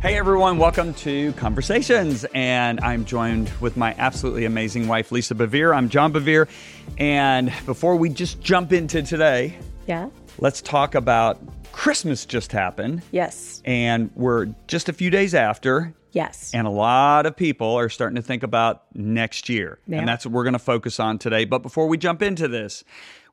Hey everyone, welcome to Conversations. And I'm joined with my absolutely amazing wife, Lisa Bevere. I'm John Bevere. And before we just jump into today, Yeah. let's talk about Christmas just happened. Yes. And we're just a few days after. Yes. And a lot of people are starting to think about next year. Yeah. And that's what we're going to focus on today. But before we jump into this,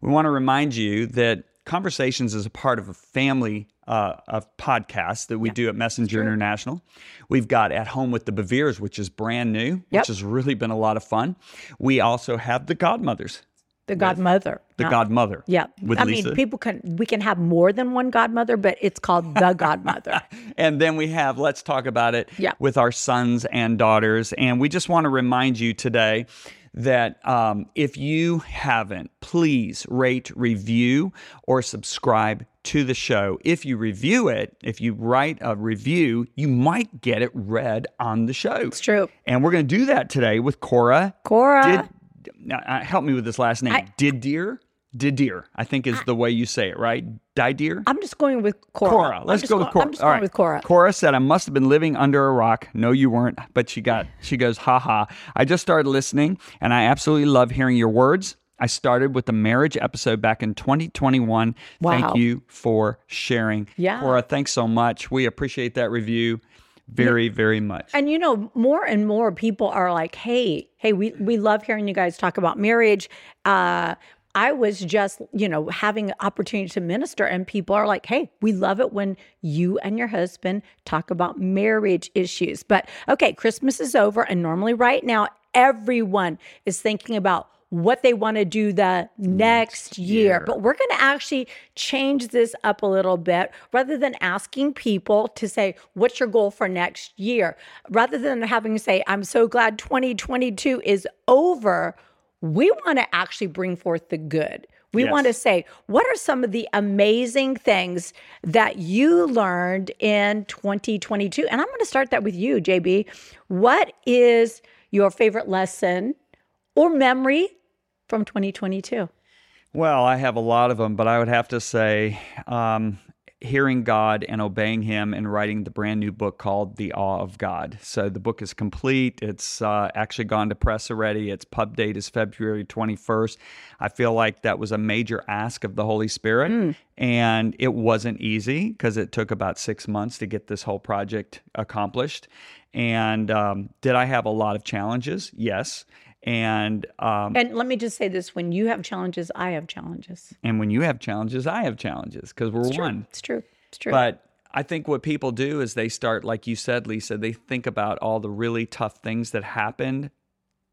we want to remind you that Conversations is a part of a family uh, of podcasts that we do at Messenger International. We've got At Home with the Beveres, which is brand new, Yep. which has really been a lot of fun. We also have The Godmothers, the godmother. The not- Godmother. Yeah. With I Lisa. mean, people can we can have more than one godmother, but it's called the godmother. And then we have Let's Talk About It Yeah. with our sons and daughters. And we just want to remind you today that um, if you haven't, please rate, review, or subscribe to the show. If you review it, if you write a review, you might get it read on the show. It's true. And we're going to do that today with Cora. Cora. Did, uh, help me with this last name. I- Didier? Didier, I think is the way you say it, right? Didier? I'm just going with Cora. Cora. Let's just go with Cora. I'm just All going right. with Cora. Cora said, I must have been living under a rock. No, you weren't. But she got, she goes, ha ha. I just started listening and I absolutely love hearing your words. I started with the marriage episode back in 2021. Wow. Thank you for sharing. Yeah. Cora, thanks so much. We appreciate that review very, very much. And you know, more and more people are like, "Hey, hey, we we love hearing you guys talk about marriage." Uh, I was just, you know, having an opportunity to minister, and people are like, "Hey, we love it when you and your husband talk about marriage issues." But okay, Christmas is over, and normally, right now, everyone is thinking about what they want to do the next year. But we're going to actually change this up a little bit rather than asking people to say, What's your goal for next year? Rather than having to say, I'm so glad 2022 is over, we want to actually bring forth the good. We Yes. want to say, what are some of the amazing things that you learned in 2022? And I'm going to start that with you, JB. What is your favorite lesson or memory from 2022? Well, I have a lot of them, but I would have to say um, hearing God and obeying Him and writing the brand new book called The Awe of God. So the book is complete. It's uh, actually gone to press already. Its pub date is February 21st. I feel like that was a major ask of the Holy Spirit. And it wasn't easy because it took about six months to get this whole project accomplished. And um, did I have a lot of challenges? Yes. And um, And let me just say this when you have challenges, I have challenges. and when you have challenges, I have challenges because we're one. It's true. It's true. But I think what people do is they start, like you said, Lisa, they think about all the really tough things that happened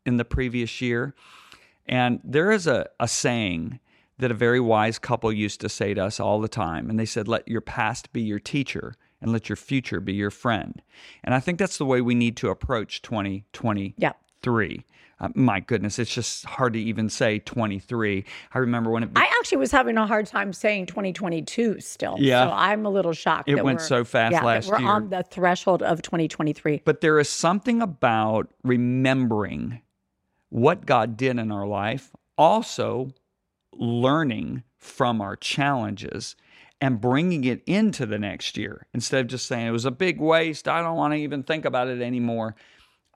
in the previous year. And there is a, a saying that a very wise couple used to say to us all the time. And they said, let your past be your teacher and let your future be your friend. And I think that's the way we need to approach 2023. yeah. Uh, my goodness, it's just hard to even say 23. I remember when it I actually was having a hard time saying 2022 still. Yeah. So I'm a little shocked. It that went we're- so fast yeah, last we're year. on the threshold of 2023. But there is something about remembering what God did in our life, also learning from our challenges and bringing it into the next year instead of just saying it was a big waste. I don't want to even think about it anymore.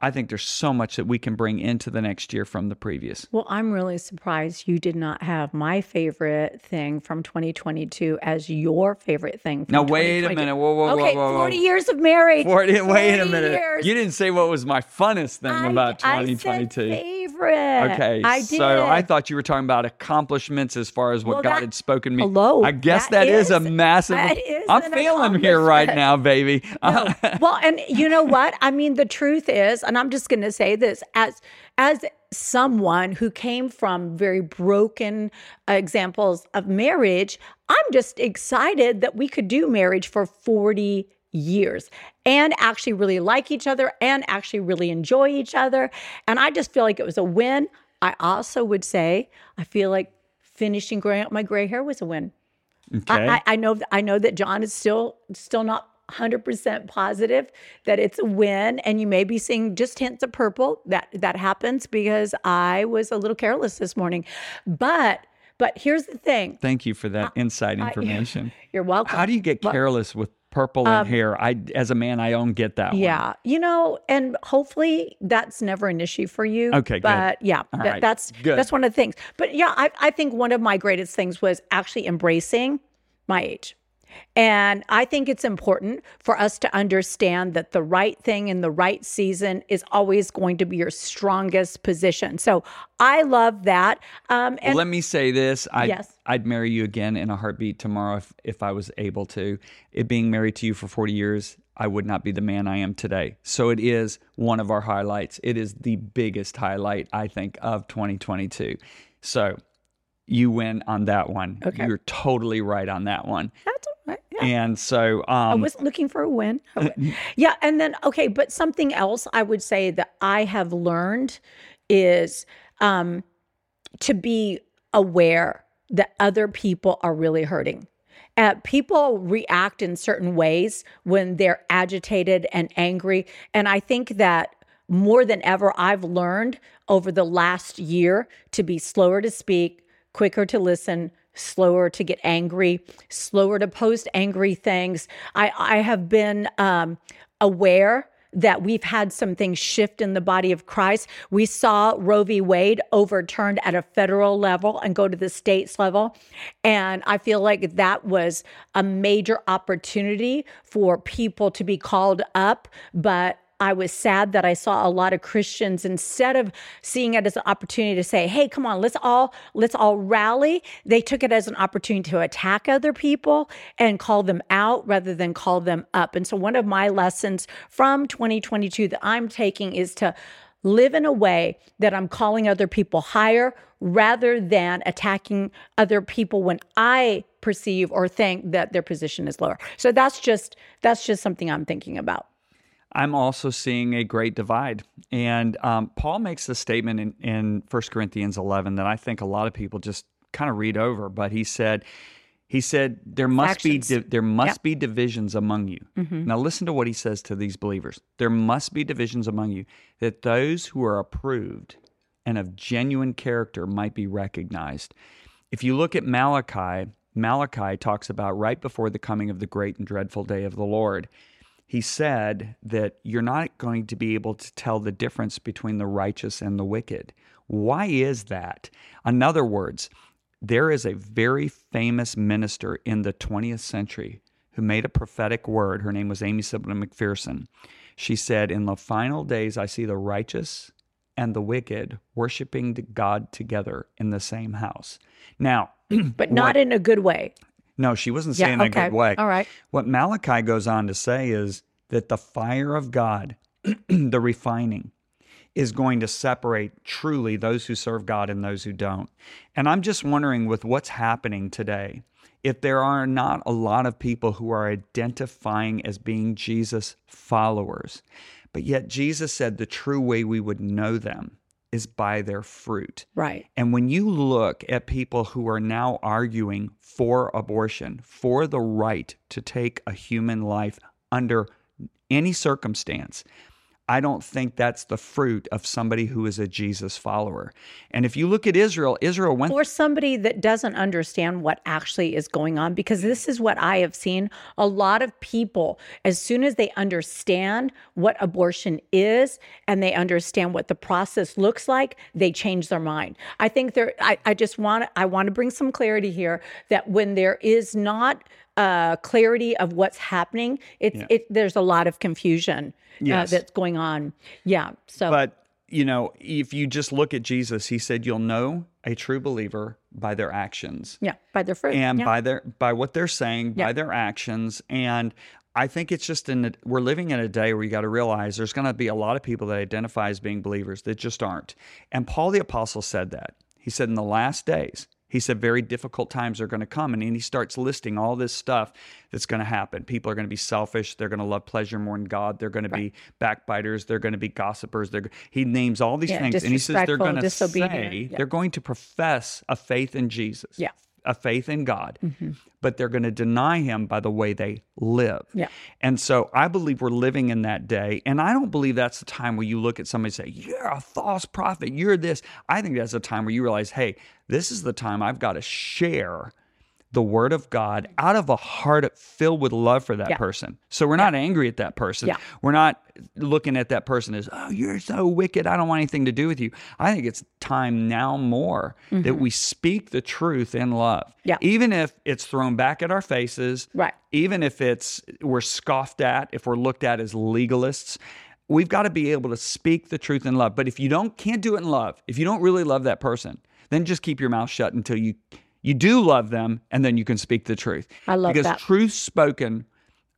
I think there's so much that we can bring into the next year from the previous. Well, I'm really surprised you did not have my favorite thing from 2022 as your favorite thing. From Now, wait a 2022. minute. Whoa, whoa, okay, whoa, whoa, whoa. 40 years of marriage. 40, wait a minute. years. You didn't say what was my funnest thing I- about I said 2022. favorite. Okay, I did. so I thought you were talking about accomplishments as far as what Well, God that- had spoken to me. Hello, I guess that that is, a massive. that is I'm feeling here right now, baby. well, and you know what? I mean, the truth is, and I'm just going to say this as as someone who came from very broken uh, examples of marriage, I'm just excited that we could do marriage for 40 years and actually really like each other and actually really enjoy each other. And I just feel like it was a win. I also would say I feel like finishing growing out my gray hair was a win. okay. I, I, I know I know that John is still still not 100% positive that it's a win and you may be seeing just hints of purple that that happens because I was a little careless this morning but but here's the thing Thank you for that uh, inside information. you're welcome How do you get Well, careless with Purple and um, hair. I, as a man, I don't get that one. Yeah, you know, and hopefully that's never an issue for you. Okay, good. but yeah, that, right, that's good. that's one of the things. But yeah, I, I think one of my greatest things was actually embracing my age. And I think it's important for us to understand that the right thing in the right season is always going to be your strongest position. So I love that. Um, and Let me say this. I'd, Yes. I'd marry you again in a heartbeat tomorrow if, if I was able to. It being married to you for 40 years, I would not be the man I am today. So it is one of our highlights. It is the biggest highlight, I think, of 2022. So you win on that one. Okay. You're totally right on that one. that's all right. Yeah. And so, I um, was looking for a win. A win. yeah. And then, okay, but something else I would say that I have learned is um, to be aware that other people are really hurting. Uh, people react in certain ways when they're agitated and angry. And I think that more than ever, I've learned over the last year to be slower to speak, quicker to listen, slower to get angry, slower to post angry things. I, I have been um, aware that we've had some things shift in the body of Christ. We saw Roe v. Wade overturned at a federal level and go to the states level. And I feel like that was a major opportunity for people to be called up. But I was sad that I saw a lot of Christians instead of seeing it as an opportunity to say, "Hey, come on, let's all let's all rally." They took it as an opportunity to attack other people and call them out rather than call them up. And so one of my lessons from 2022 that I'm taking is to live in a way that I'm calling other people higher rather than attacking other people when I perceive or think that their position is lower. So that's just that's just something I'm thinking about. I'm also seeing a great divide. And um, Paul makes the statement in, in 1 Corinthians 11 that I think a lot of people just kind of read over, but he said, he said there must be di- there must Yeah. be divisions among you. Now listen to what he says to these believers. There must be divisions among you that those who are approved and of genuine character might be recognized. If you look at Malachi, Malachi talks about right before the coming of the great and dreadful day of the Lord he said that you're not going to be able to tell the difference between the righteous and the wicked. Why is that? In other words, there is a very famous minister in the 20th century who made a prophetic word. Her name was Aimee Semple McPherson. She said, In the final days, I see the righteous and the wicked worshiping God together in the same house. Now, But not in a good way. No, she wasn't Yeah, saying that okay. good way. All right. What Malachi goes on to say is that the fire of God, the refining, is going to separate truly those who serve God and those who don't. And I'm just wondering with what's happening today, if there are not a lot of people who are identifying as being Jesus followers, but yet Jesus said the true way we would know them is by their fruit. Right. And when you look at people who are now arguing for abortion, for the right to take a human life under any circumstance, I don't think that's the fruit of somebody who is a Jesus follower. And if you look at Israel, Israel went Or somebody that doesn't understand what actually is going on, because this is what I have seen. A lot of people, as soon as they understand what abortion is and they understand what the process looks like, they change their mind. I think there, I, I just want, I want to bring some clarity here that when there is not uh, clarity of what's happening, it's, it, there's a lot of confusion Yes. uh, that's going on. Yeah. So, But, you know, if you just look at Jesus, he said, You'll know a true believer by their actions. yeah, by their fruit. and yeah. by their by what they're saying, by their actions, and I think it's just in the, we're living in a day where you got to realize there's going to be a lot of people that identify as being believers that just aren't. And Paul the apostle said that. He said in the last days, he said very difficult times are going to come and he starts listing all this stuff that's going to happen. People are going to be selfish, they're going to love pleasure more than God, they're going to be backbiters, they're going to be gossipers. They're he names all these Yeah, things and he says they're going to say Yeah. they're going to profess a faith in Jesus Yeah. A faith in God, Mm-hmm. but they're going to deny him by the way they live. Yeah. And so I believe we're living in that day. And I don't believe that's the time where you look at somebody and say, You're a false prophet. You're this. I think that's a time where you realize, Hey, this is the time I've got to share the word of God out of a heart filled with love for that Yeah. person. So we're not angry at that person. Yeah. We're not looking at that person as, oh, you're so wicked. I don't want anything to do with you. I think it's time now more that we speak the truth in love. Mm-hmm. Yeah. Even if it's thrown back at our faces. Right. Even if it's we're scoffed at, if we're looked at as legalists. We've got to be able to speak the truth in love. But if you don't can't do it in love, if you don't really love that person, then just keep your mouth shut until you you do love them and then you can speak the truth. I love because that. truth spoken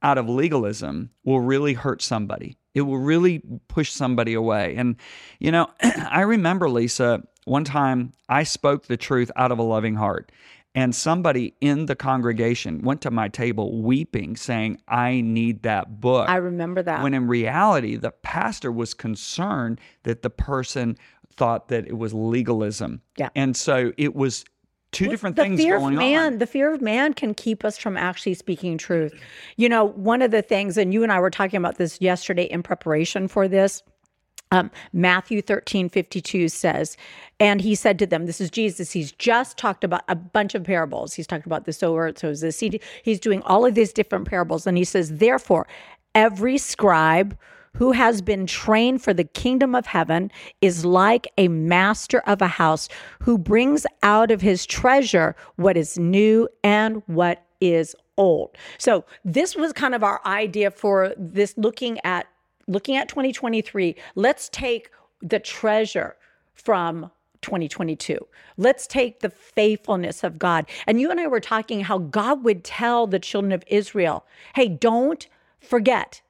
out of legalism will really hurt somebody. It will really push somebody away. And, you know, I remember, Lisa, one time I spoke the truth out of a loving heart. And somebody in the congregation went to my table weeping, saying, I need that book. I remember that. when in reality, the pastor was concerned that the person thought that it was legalism. Yeah. And so it was two different the things fear going of man on. the fear of man can keep us from actually speaking truth. You know one of the things and you and i were talking about this yesterday in preparation for this um, matthew 13 52 says and he said to them this is jesus he's just talked about a bunch of parables. He's talked about the sower sows the seed. He's doing all of these different parables. And he says therefore every scribe who has been trained for the kingdom of heaven is like a master of a house who brings out of his treasure what is new and what is old. So this was kind of our idea for this looking at looking at 2023. Let's take the treasure from 2022. Let's take the faithfulness of God. And you and I were talking how God would tell the children of Israel, "Hey, don't forget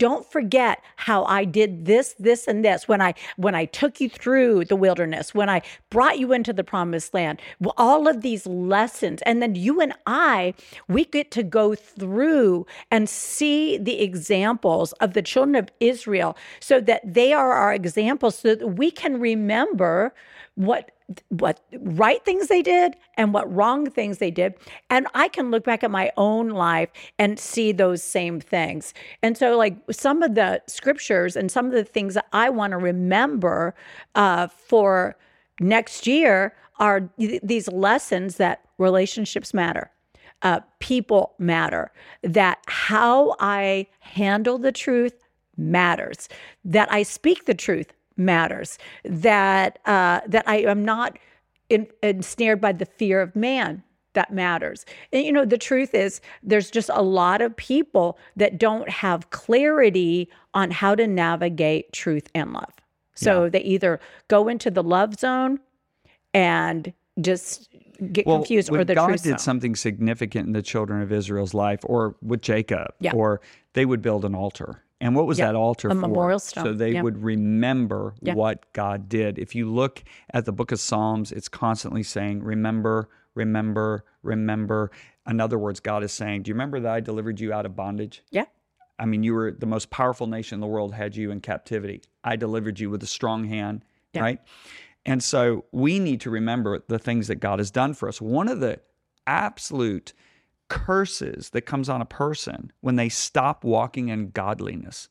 don't forget how I did this, this, and this when I when I took you through the wilderness, when I brought you into the promised land. All of these lessons, and then you and I, we get to go through and see the examples of the children of Israel, so that they are our examples, so that we can remember what what right things they did and what wrong things they did. And i can look back at my own life and see those same things. And so like some of the scriptures and some of the things that i want to remember uh, for next year are th- these lessons that relationships matter uh, people matter that how i handle the truth matters that i speak the truth matters that uh, that I am not in, ensnared by the fear of man that matters and you know the truth is there's just a lot of people that don't have clarity on how to navigate truth and love so they either go into the love zone and just get confused when or the God truth did zone. something significant in the children of Israel's life, or with Jacob, Yeah. or they would build an altar. And what was Yeah, that altar a for? memorial So they Yeah. would remember Yeah. what God did. If you look at the book of Psalms, it's constantly saying, Remember, remember, remember. In other words, God is saying, Do you remember that I delivered you out of bondage? yeah I mean, you were the most powerful nation in the world, had you in captivity. I delivered you with a strong hand, right? And so we need to remember the things that God has done for us. One of the absolute curses that comes on a person when they stop walking in godliness.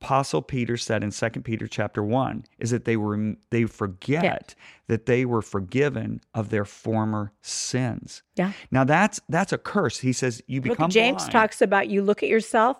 Apostle Peter said in 2 Peter chapter 1 is that they were they forget that they were forgiven of their former sins. yeah Now that's that's a curse. He says you Look, become James blind. talks about you look at yourself,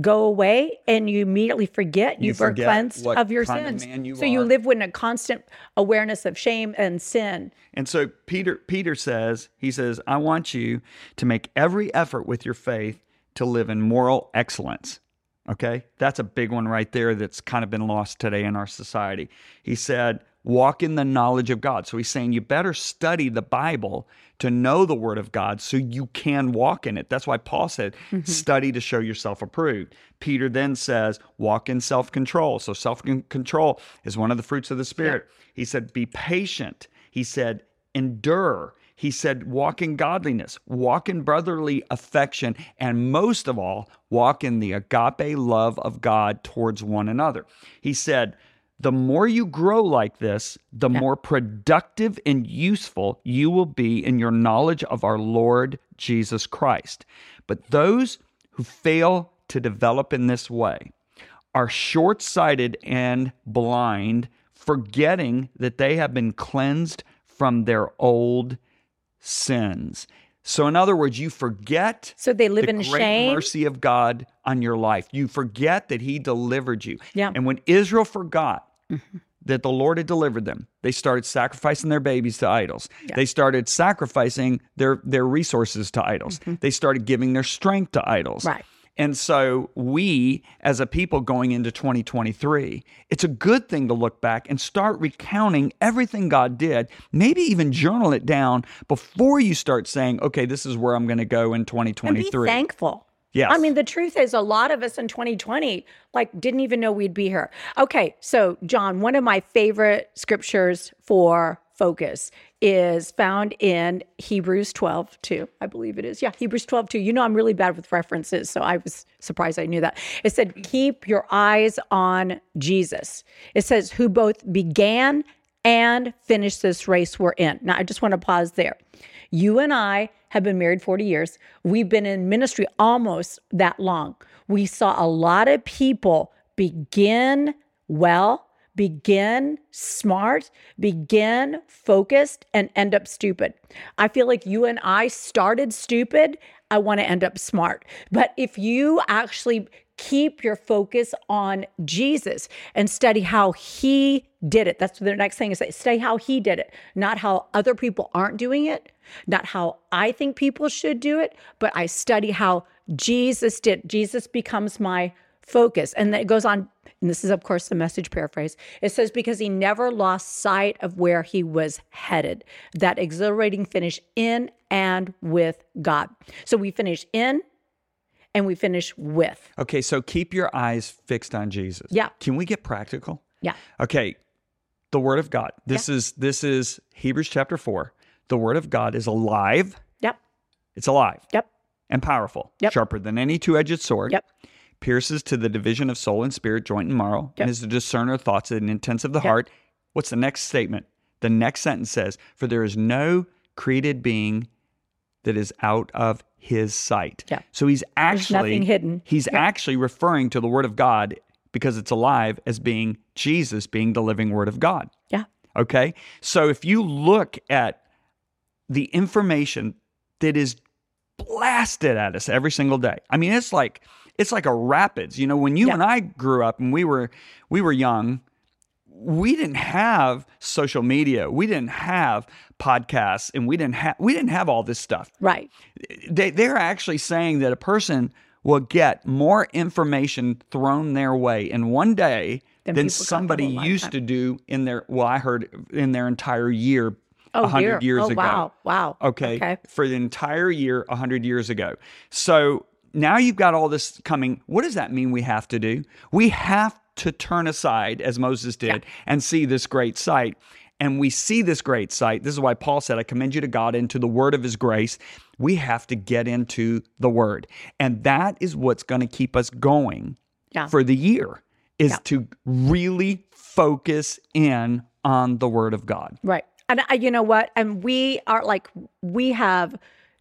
go away, and you immediately forget You you, were cleansed of your of sins. man you so you live with a constant awareness of shame and sin. And so Peter Peter says, he says, I want you to make every effort with your faith to live in moral excellence. Okay? That's a big one right there that's kind of been lost today in our society. He said, walk in the knowledge of God. So he's saying you better study the Bible to know the word of God so you can walk in it. That's why Paul said, mm-hmm. study to show yourself approved. Peter then says, walk in self control. So self control is one of the fruits of the Spirit. He said, be patient. He said, endure. He said, walk in godliness, walk in brotherly affection, and most of all, walk in the agape love of God towards one another. He said, the more you grow like this, the more productive and useful you will be in your knowledge of our Lord Jesus Christ. But those who fail to develop in this way are short sighted and blind, forgetting that they have been cleansed from their old sins. So, in other words, you forget So they live the in great shame. mercy of God on your life. You forget that He delivered you. Yeah. And when Israel forgot Mm-hmm. that the Lord had delivered them, they started sacrificing their babies to idols. They started sacrificing their their resources to idols. They started giving their strength to idols. Mm-hmm. Right. And so we, as a people going into 2023, it's a good thing to look back and start recounting everything God did. Maybe even journal it down before you start saying, okay, this is where I'm going to go in and be 2023. thankful. Yes. I mean, the truth is, a lot of us in 2020 like didn't even know we'd be here. Okay, so John, one of my favorite scriptures for focus is found in Hebrews 12, 2. I believe it is. Yeah, Hebrews 12, 2. You know, I'm really bad with references, so I was surprised I knew that. It said, Keep your eyes on Jesus. It says, Who both began and finish this race we're in. Now, I just want to pause there. You and I have been married 40 years. We've been in ministry almost that long. We saw a lot of people begin well, begin smart, begin focused, and end up stupid. I feel like you and I started stupid. I want to end up smart. But if you actually keep your focus on Jesus and study how he did it. That's the next thing is say, study how he did it, not how other people aren't doing it, not how I think people should do it, but I study how Jesus did. Jesus becomes my focus. And then it goes on, and this is, of course, the message paraphrase. It says, because he never lost sight of where he was headed, that exhilarating finish in and with God. So we finish in and we finish with. Okay, so keep your eyes fixed on Jesus. Yeah. Can we get practical? Yeah. Okay. The word of God. This is this is Hebrews chapter 4. The word of God is alive. Yep. It's alive Yep. and powerful, Yep. sharper than any two-edged sword. Yep. Pierces to the division of soul and spirit, joint and marrow, Yep. and is the discerner of thoughts and intents of the heart. What's the next statement? The next sentence says, "For there is no created being that is out of his sight." Yeah. So he's actually nothing hidden. He's actually referring to the word of God because it's alive as being Jesus being the living word of God. Yeah. Okay. So if you look at the information that is blasted at us every single day, I mean, it's like it's like a rapids. You know, when you Yeah. and I grew up and we were we were young, we didn't have social media, we didn't have podcasts, and we didn't have we didn't have all this stuff Right. they they're actually saying that a person will get more information thrown their way in one day Than than, people got the somebody used to do in their well I heard in their entire year oh, a Oh, hundred dear. years oh, ago. Wow. Wow. Okay, Okay. for the entire year a hundred years ago. So now you've got all this coming. What does that mean we have to do? We have to turn aside as Moses did and see this great sight. And we see this great sight. This is why Paul said, I commend you to God and to the word of his grace. We have to get into the word. And that is what's going to keep us going Yeah. for the year is Yeah. to really focus in on the word of God. Right. And I, you know what? And we are like, we have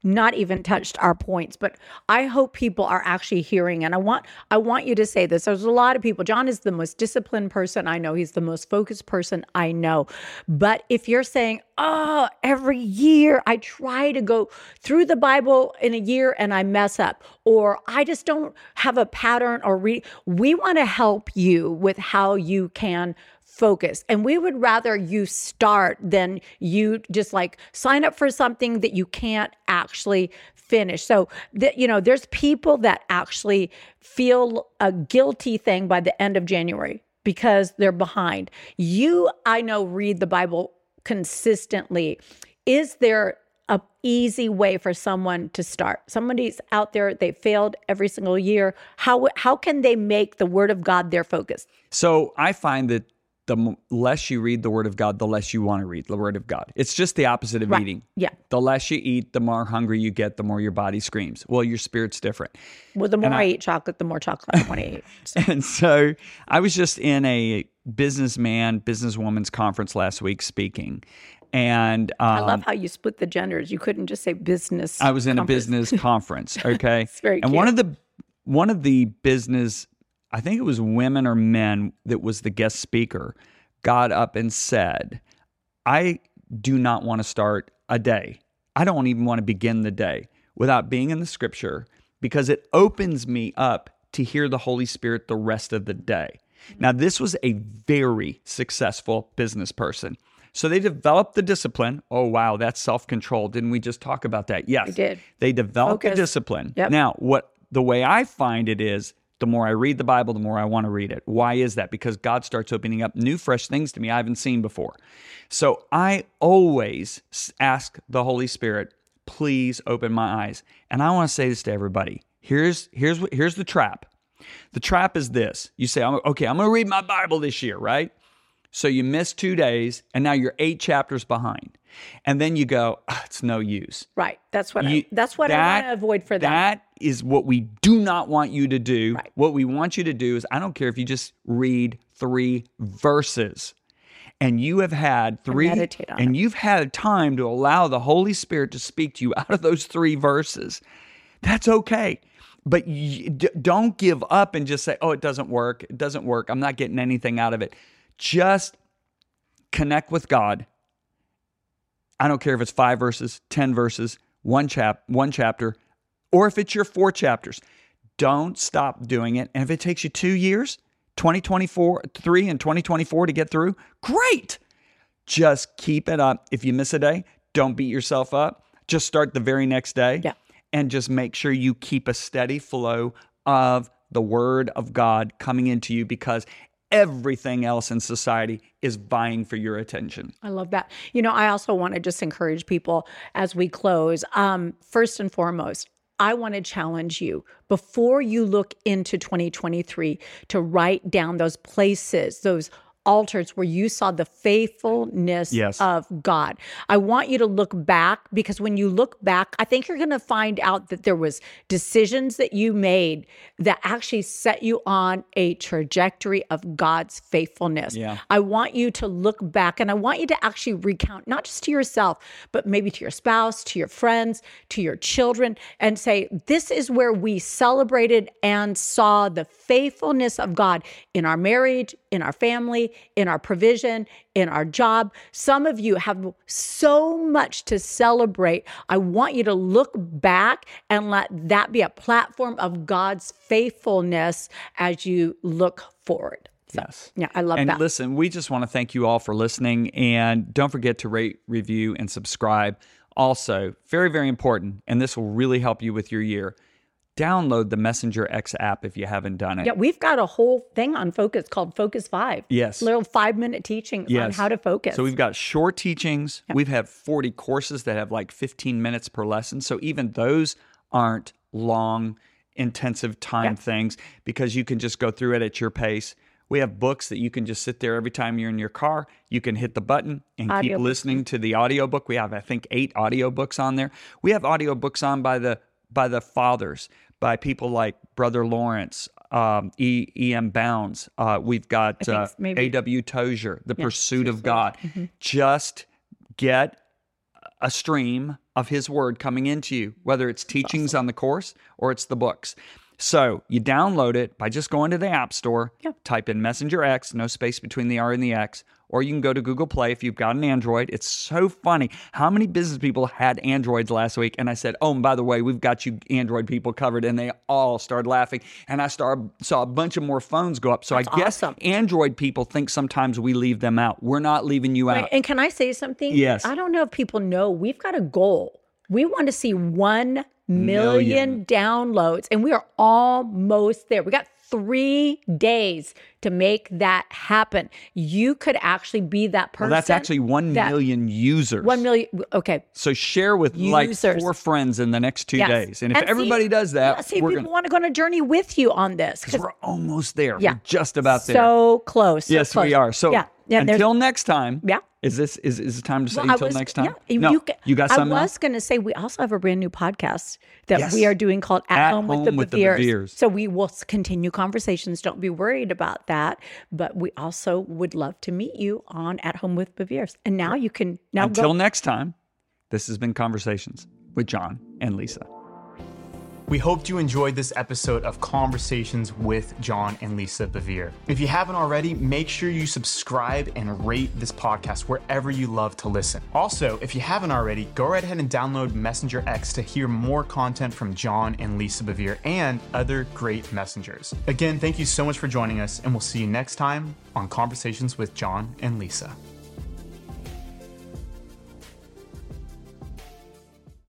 not even touched our points, but I hope people are actually hearing. And I want, I want you to say this. There's a lot of people. John is the most disciplined person I know. He's the most focused person I know. But if you're saying, oh, every year I try to go through the Bible in a year and I mess up, or I just don't have a pattern or read, we want to help you with how you can focus. And we would rather you start than you just like sign up for something that you can't actually finish. So that you know, there's people that actually feel a guilty thing by the end of January because they're behind. You I know read the Bible consistently. Is there a easy way for someone to start? Somebody's out there, they failed every single year. How how can they make the word of God their focus? So I find that the m- less you read the Word of God, the less you want to read the Word of God. It's just the opposite of Right. eating. Yeah. The less you eat, the more hungry you get, the more your body screams. Well, your spirit's different. Well, the more I, eat chocolate, the more chocolate I want to eat. So, And so I was just in a businessman, businesswoman's conference last week speaking. And um, I love how you split the genders. You couldn't just say business. I was in a business conference. Okay. It's very and one of the one of the business, I think it was women or men that was the guest speaker, got up and said, I do not want to start a day. I don't even want to begin the day without being in the scripture because it opens me up to hear the Holy Spirit the rest of the day. Now, this was a very successful business person. So they developed the discipline. Oh, wow, that's self control. Didn't we just talk about that? Yes. We did. They developed the Focus. discipline. Yep. Now, what the way I find it is the more I read the Bible, the more I want to read it. Why is that? Because God starts opening up new, fresh things to me I haven't seen before. So I always ask the Holy Spirit, please open my eyes. And I want to say this to everybody. Here's here's here's the trap. The trap is this. You say, okay, I'm going to read my Bible this year, right? So you miss two days and now you're eight chapters behind. And then you go, "Ah, it's no use. Right. That's what You- I, that's what I want to avoid for them. That is what we do not want you to do. Right. What we want you to do is I don't care if you just read three verses and you have had three on and you've had time to allow the Holy Spirit to speak to you out of those three verses. That's okay. But y- d- don't give up and just say, "Oh, it doesn't work. It doesn't work. I'm not getting anything out of it." Just connect with God I don't care if it's five verses, 10 verses, one chap, one chapter, or if it's your four chapters. Don't stop doing it. And if it takes you two years, 2024, three and 2024 to get through, great. Just keep it up. If you miss a day, don't beat yourself up. Just start the very next day. Yeah. And just make sure you keep a steady flow of the word of God coming into you because everything else in society is vying for your attention. I love that. You know, I also want to just encourage people as we close. Um, first and foremost, I want to challenge you before you look into 2023 to write down those places, those altars where you saw the faithfulness Yes. of God. I want you to look back because when you look back, I think you're going to find out that there was decisions that you made that actually set you on a trajectory of God's faithfulness. Yeah. I want you to look back and I want you to actually recount, not just to yourself, but maybe to your spouse, to your friends, to your children, and say, This is where we celebrated and saw the faithfulness of God in our marriage, in our family, in our provision, in our job. Some of you have so much to celebrate. I want you to look back and let that be a platform of God's faithfulness as you look forward. So, Yes. yeah, I love and that. And listen, we just want to thank you all for listening. And don't forget to rate, review, and subscribe. Also, very, very important, and this will really help you with your year. Download the Messenger X app if you haven't done it. Yeah, we've got a whole thing on focus called Focus Five. Yes. Little five minute teachings on how to focus. So we've got short teachings. We've had 40 courses that have like 15 minutes per lesson. So even those aren't long, intensive time things because you can just go through it at your pace. We have books that you can just sit there every time you're in your car. You can hit the button and keep listening to the audiobook. We have, I think, eight audiobooks on there. We have audiobooks on by the by the fathers, by people like Brother Lawrence, um, E. E. M. Bounds. Uh, we've got uh, A.W. Tozer, The Pursuit of God. Just get a stream of His Word coming into you, whether it's teachings on the course or it's the books. So you download it by just going to the App Store, Yeah. type in Messenger X, no space between the R and the X, or you can go to Google Play if you've got an Android. It's so funny. How many business people had Androids last week? And I said, Oh, and by the way, we've got you Android people covered. And they all started laughing. And I started, saw a bunch of more phones go up. So I guess awesome. Android people think sometimes we leave them out. We're not leaving you out. and can I say something? Yes. I don't know if people know we've got a goal. We want to see one million downloads, and we are almost there. We got three days to make that happen. You could actually be that person. Well, that's actually one that- million users. one million. Okay. So share with like four friends in the next two Yes. days. And if see- everybody does that, yeah, see people gonna, want to go on a journey with you on this. Because we're almost there. Yeah. We're just about there. So close. so yes, we are. So yeah, yeah. until next time. Yeah. Is this is is it time to say Well, until was- next time? Yeah, no, you, you got some I was going to say we also have a brand new podcast that Yes. we are doing called At, At Home, with Home the with the. Beveres. So we will continue conversations. Don't be worried about that. But we also would love to meet you on At Home with Beveres. And now you can now Until go. next time, this has been Conversations with John and Lisa. We hope you enjoyed this episode of Conversations with John and Lisa Bevere. If you haven't already, make sure you subscribe and rate this podcast wherever you love to listen. Also, if you haven't already, go right ahead and download Messenger X to hear more content from John and Lisa Bevere and other great messengers. Again, thank you so much for joining us, and we'll see you next time on Conversations with John and Lisa.